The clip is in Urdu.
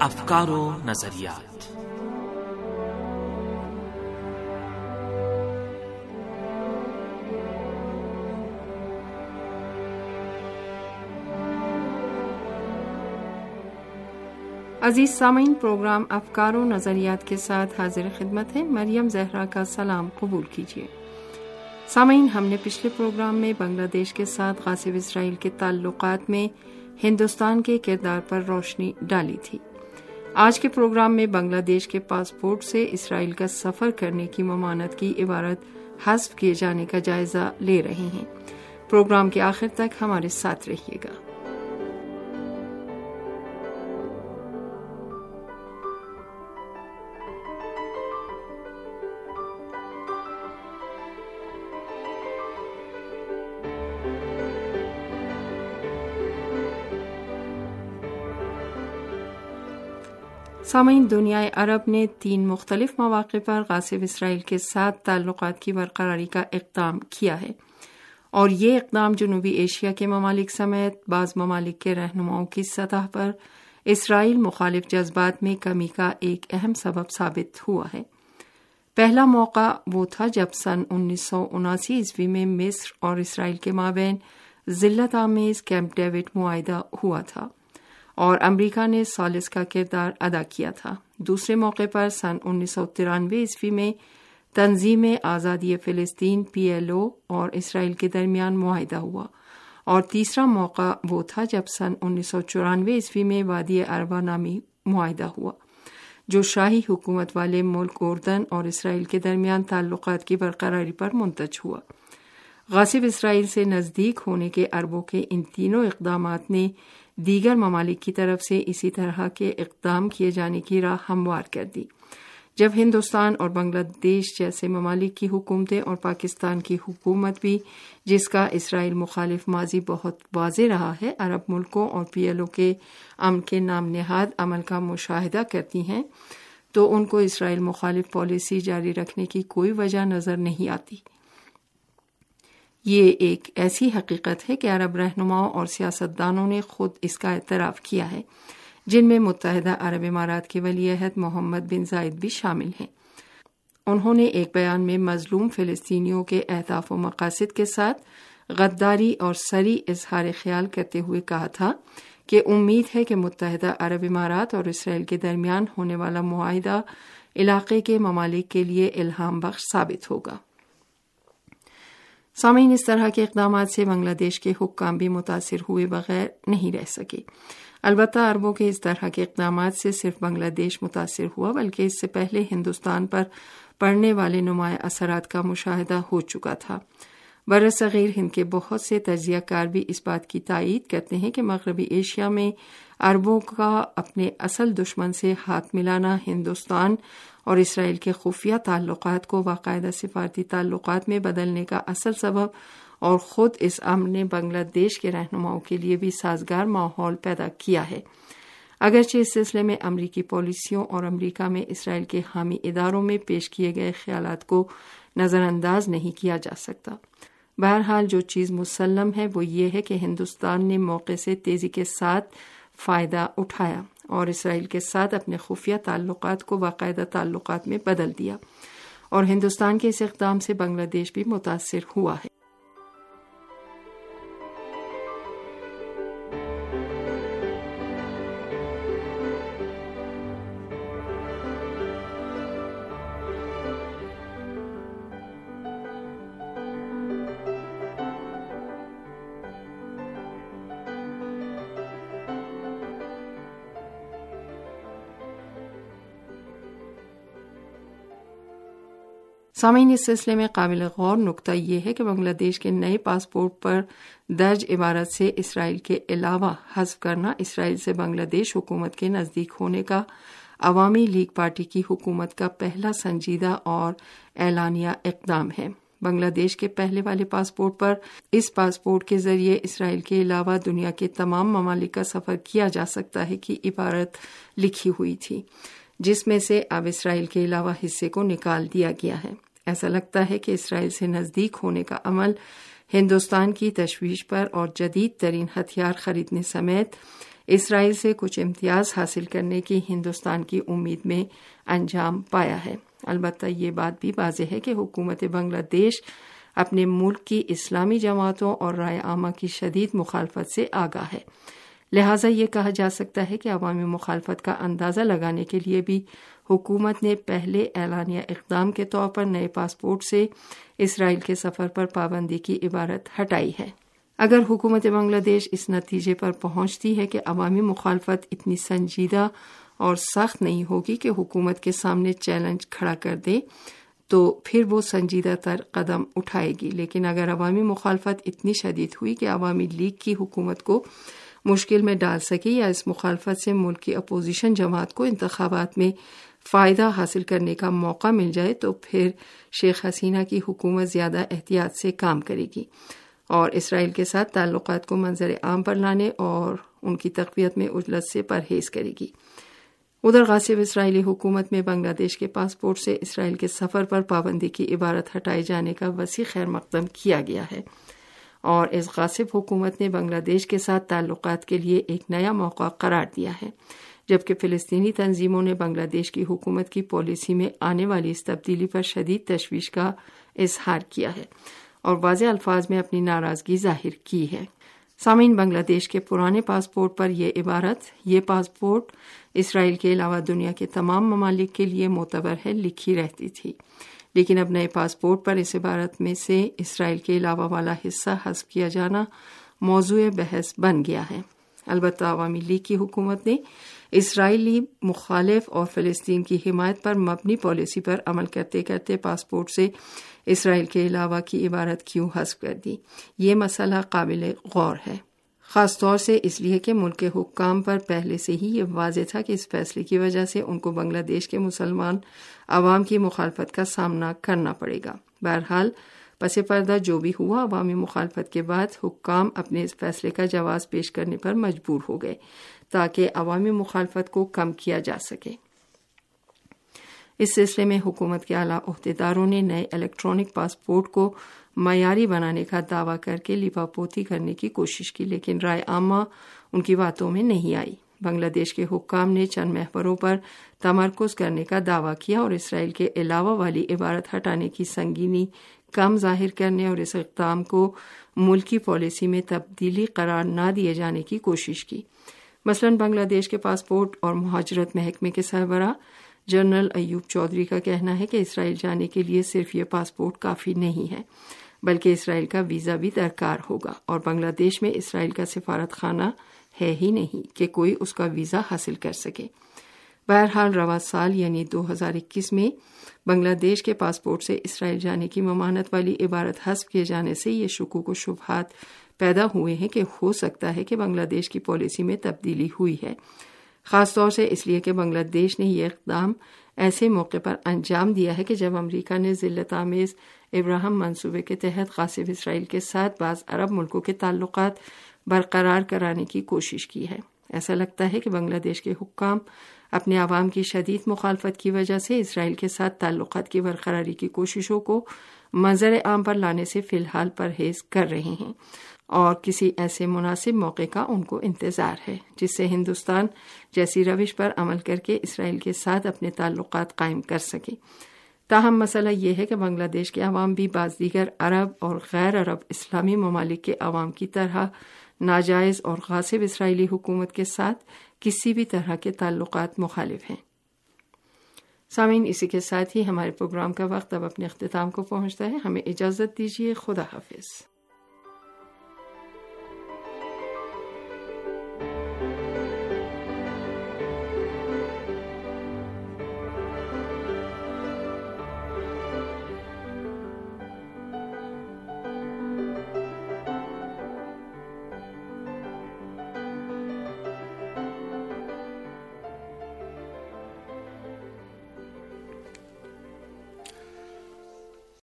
افکار و نظریات۔ عزیز سامعین، پروگرام افکار و نظریات کے ساتھ حاضر خدمت ہے۔ مریم زہرا کا سلام قبول کیجیے۔ سامعین، ہم نے پچھلے پروگرام میں بنگلہ دیش کے ساتھ غاصب اسرائیل کے تعلقات میں ہندوستان کے کردار پر روشنی ڈالی تھی۔ آج کے پروگرام میں بنگلہ دیش کے پاسپورٹ سے اسرائیل کا سفر کرنے کی ممانت کی عبارت حذف کیے جانے کا جائزہ لے رہے ہیں۔ پروگرام کے آخر تک ہمارے ساتھ رہیے گا۔ سامعین دنیا عرب نے تین مختلف مواقع پر غاصب اسرائیل کے ساتھ تعلقات کی برقراری کا اقدام کیا ہے۔ اور یہ اقدام جنوبی ایشیا کے ممالک سمیت بعض ممالک کے رہنماؤں کی سطح پر اسرائیل مخالف جذبات میں کمی کا ایک اہم سبب ثابت ہوا ہے۔ پہلا موقع وہ تھا جب سن انیس سو اناسی عیسوی میں مصر اور اسرائیل کے مابین ذلت آمیز کیمپ ڈیوڈ معاہدہ ہوا تھا۔ اور امریکہ نے سالس کا کردار ادا کیا تھا۔ دوسرے موقع پر سن انیس سو ترانوے عیسوی میں تنظیم آزادی فلسطین پی ایل او اور اسرائیل کے درمیان معاہدہ ہوا۔ اور تیسرا موقع وہ تھا جب سن انیس سو چورانوے عیسوی میں وادی اربا نامی معاہدہ ہوا، جو شاہی حکومت والے ملک اردن اور اسرائیل کے درمیان تعلقات کی برقراری پر منتج ہوا۔ غاصب اسرائیل سے نزدیک ہونے کے اربوں کے ان تینوں اقدامات نے دیگر ممالک کی طرف سے اسی طرح کے اقدام کیے جانے کی راہ ہموار کر دی۔ جب ہندوستان اور بنگلہ دیش جیسے ممالک کی حکومتیں اور پاکستان کی حکومت بھی، جس کا اسرائیل مخالف ماضی بہت واضح رہا ہے، عرب ملکوں اور پی ایل او کے امن کے نام نہاد عمل کا مشاہدہ کرتی ہیں، تو ان کو اسرائیل مخالف پالیسی جاری رکھنے کی کوئی وجہ نظر نہیں آتی۔ یہ ایک ایسی حقیقت ہے کہ عرب رہنماؤں اور سیاستدانوں نے خود اس کا اعتراف کیا ہے، جن میں متحدہ عرب امارات کے ولی عہد محمد بن زائد بھی شامل ہیں۔ انہوں نے ایک بیان میں مظلوم فلسطینیوں کے اہداف و مقاصد کے ساتھ غداری اور سری اظہار خیال کرتے ہوئے کہا تھا کہ امید ہے کہ متحدہ عرب امارات اور اسرائیل کے درمیان ہونے والا معاہدہ علاقے کے ممالک کے لیے الہام بخش ثابت ہوگا۔ سامعین اس طرح کے اقدامات سے بنگلہ دیش کے حکام بھی متاثر ہوئے بغیر نہیں رہ سکے۔ البتہ اربوں کے اس طرح کے اقدامات سے صرف بنگلہ دیش متاثر ہوا، بلکہ اس سے پہلے ہندوستان پر پڑنے والے نمایاں اثرات کا مشاہدہ ہو چکا تھا۔ برصغیر ہند کے بہت سے تجزیہ کار بھی اس بات کی تائید کرتے ہیں کہ مغربی ایشیا میں اربوں کا اپنے اصل دشمن سے ہاتھ ملانا، ہندوستان اور اسرائیل کے خفیہ تعلقات کو باقاعدہ سفارتی تعلقات میں بدلنے کا اصل سبب اور خود اس امن نے بنگلہ دیش کے رہنماؤں کے لیے بھی سازگار ماحول پیدا کیا ہے۔ اگرچہ اس سلسلے میں امریکی پالیسیوں اور امریکہ میں اسرائیل کے حامی اداروں میں پیش کیے گئے خیالات کو نظر انداز نہیں کیا جا سکتا۔ بہرحال جو چیز مسلم ہے وہ یہ ہے کہ ہندوستان نے موقع سے تیزی کے ساتھ فائدہ اٹھایا اور اسرائیل کے ساتھ اپنے خفیہ تعلقات کو باقاعدہ تعلقات میں بدل دیا اور ہندوستان کے اس اقدام سے بنگلہ دیش بھی متاثر ہوا ہے۔ سامعین، اس سلسلے میں قابل غور نقطہ یہ ہے کہ بنگلہ دیش کے نئے پاسپورٹ پر درج عبارت سے اسرائیل کے علاوہ حذف کرنا اسرائیل سے بنگلہ دیش حکومت کے نزدیک ہونے کا، عوامی لیگ پارٹی کی حکومت کا پہلا سنجیدہ اور اعلانیہ اقدام ہے۔ بنگلہ دیش کے پہلے والے پاسپورٹ پر اس پاسپورٹ کے ذریعے اسرائیل کے علاوہ دنیا کے تمام ممالک کا سفر کیا جا سکتا ہے کہ عبارت لکھی ہوئی تھی، جس میں سے اب اسرائیل کے علاوہ حصے کو نکال دیا گیا ہے۔ ایسا لگتا ہے کہ اسرائیل سے نزدیک ہونے کا عمل ہندوستان کی تشویش پر اور جدید ترین ہتھیار خریدنے سمیت اسرائیل سے کچھ امتیاز حاصل کرنے کی ہندوستان کی امید میں انجام پایا ہے۔ البتہ یہ بات بھی واضح ہے کہ حکومت بنگلہ دیش اپنے ملک کی اسلامی جماعتوں اور رائے عامہ کی شدید مخالفت سے آگاہ ہے۔ لہٰذا یہ کہا جا سکتا ہے کہ عوامی مخالفت کا اندازہ لگانے کے لیے بھی حکومت نے پہلے اعلانیہ اقدام کے طور پر نئے پاسپورٹ سے اسرائیل کے سفر پر پابندی کی عبارت ہٹائی ہے۔ اگر حکومت بنگلہ دیش اس نتیجے پر پہنچتی ہے کہ عوامی مخالفت اتنی سنجیدہ اور سخت نہیں ہوگی کہ حکومت کے سامنے چیلنج کھڑا کر دے، تو پھر وہ سنجیدہ تر قدم اٹھائے گی۔ لیکن اگر عوامی مخالفت اتنی شدید ہوئی کہ عوامی لیگ کی حکومت کو مشکل میں ڈال سکے یا اس مخالفت سے ملک کی اپوزیشن جماعت کو انتخابات میں فائدہ حاصل کرنے کا موقع مل جائے تو پھر شیخ حسینہ کی حکومت زیادہ احتیاط سے کام کرے گی اور اسرائیل کے ساتھ تعلقات کو منظر عام پر لانے اور ان کی تقویت میں اجلت سے پرہیز کرے گی۔ ادھر غاصب اسرائیلی حکومت میں بنگلہ دیش کے پاسپورٹ سے اسرائیل کے سفر پر پابندی کی عبارت ہٹائے جانے کا وسیع خیر مقدم کیا گیا ہے۔ اور اس غاصب حکومت نے بنگلہ دیش کے ساتھ تعلقات کے لیے ایک نیا موقع قرار دیا ہے، جبکہ فلسطینی تنظیموں نے بنگلہ دیش کی حکومت کی پالیسی میں آنے والی اس تبدیلی پر شدید تشویش کا اظہار کیا ہے اور واضح الفاظ میں اپنی ناراضگی ظاہر کی ہے۔ سامعین، بنگلہ دیش کے پرانے پاسپورٹ پر یہ عبارت، یہ پاسپورٹ اسرائیل کے علاوہ دنیا کے تمام ممالک کے لیے معتبر ہے، لکھی رہتی تھی۔ لیکن اب نئے پاسپورٹ پر اس عبارت میں سے اسرائیل کے علاوہ والا حصہ حذف کیا جانا موضوع بحث بن گیا ہے۔ البتہ عوامی لیگ کی حکومت نے اسرائیلی مخالف اور فلسطین کی حمایت پر مبنی پالیسی پر عمل کرتے کرتے پاسپورٹ سے اسرائیل کے علاوہ کی عبارت کیوں حذف کر دی؟ یہ مسئلہ قابل غور ہے۔ خاص طور سے اس لیے کہ ملک کے حکام پر پہلے سے ہی یہ واضح تھا کہ اس فیصلے کی وجہ سے ان کو بنگلہ دیش کے مسلمان عوام کی مخالفت کا سامنا کرنا پڑے گا۔ بہرحال، پس پردہ جو بھی ہوا، عوامی مخالفت کے بعد حکام اپنے اس فیصلے کا جواز پیش کرنے پر مجبور ہو گئے تاکہ عوامی مخالفت کو کم کیا جا سکے۔ اس سلسلے میں حکومت کے اعلی عہدیداروں نے نئے الیکٹرانک پاسپورٹ کو معیاری بنانے کا دعوی کر کے لپا پوتی کرنے کی کوشش کی، لیکن رائے عامہ ان کی باتوں میں نہیں آئی۔ بنگلہ دیش کے حکام نے چند محوروں پر تمرکز کرنے کا دعویٰ کیا اور اسرائیل کے علاوہ والی عبارت ہٹانے کی سنگینی کم ظاہر کرنے اور اس اقدام کو ملکی پالیسی میں تبدیلی قرار نہ دیے جانے کی کوشش کی۔ مثلا بنگلہ دیش کے پاسپورٹ اور مہاجرت محکمے کے سربراہ جنرل ایوب چودھری کا کہنا ہے کہ اسرائیل جانے کے لیے صرف یہ پاسپورٹ کافی نہیں ہے۔ بلکہ اسرائیل کا ویزا بھی درکار ہوگا اور بنگلہ دیش میں اسرائیل کا سفارت خانہ ہے ہی نہیں کہ کوئی اس کا ویزا حاصل کر سکے۔ بہرحال رواں سال یعنی دو ہزار اکیس میں بنگلہ دیش کے پاسپورٹ سے اسرائیل جانے کی ممانت والی عبارت حسب کیے جانے سے یہ شکوک و شبہات پیدا ہوئے ہیں کہ ہو سکتا ہے کہ بنگلہ دیش کی پالیسی میں تبدیلی ہوئی ہے۔ خاص طور سے اس لیے کہ بنگلہ دیش نے یہ اقدام ایسے موقع پر انجام دیا ہے کہ جب امریکہ نے ذلت آمیز ابراہم منصوبے کے تحت قاصب اسرائیل کے ساتھ بعض عرب ملکوں کے تعلقات برقرار کرانے کی کوشش کی ہے۔ ایسا لگتا ہے کہ بنگلہ دیش کے حکام اپنے عوام کی شدید مخالفت کی وجہ سے اسرائیل کے ساتھ تعلقات کی برقراری کی کوششوں کو منظر عام پر لانے سے فی الحال پرہیز کر رہے ہیں۔ اور کسی ایسے مناسب موقع کا ان کو انتظار ہے، جس سے ہندوستان جیسی روش پر عمل کر کے اسرائیل کے ساتھ اپنے تعلقات قائم کر سکے۔ تاہم مسئلہ یہ ہے کہ بنگلہ دیش کے عوام بھی بعض دیگر عرب اور غیر عرب اسلامی ممالک کے عوام کی طرح ناجائز اور غاصب اسرائیلی حکومت کے ساتھ کسی بھی طرح کے تعلقات مخالف ہیں۔ سامعین، اسی کے ساتھ ہی ہمارے پروگرام کا وقت اب اپنے اختتام کو پہنچتا ہے۔ ہمیں اجازت دیجیے، خدا حافظ۔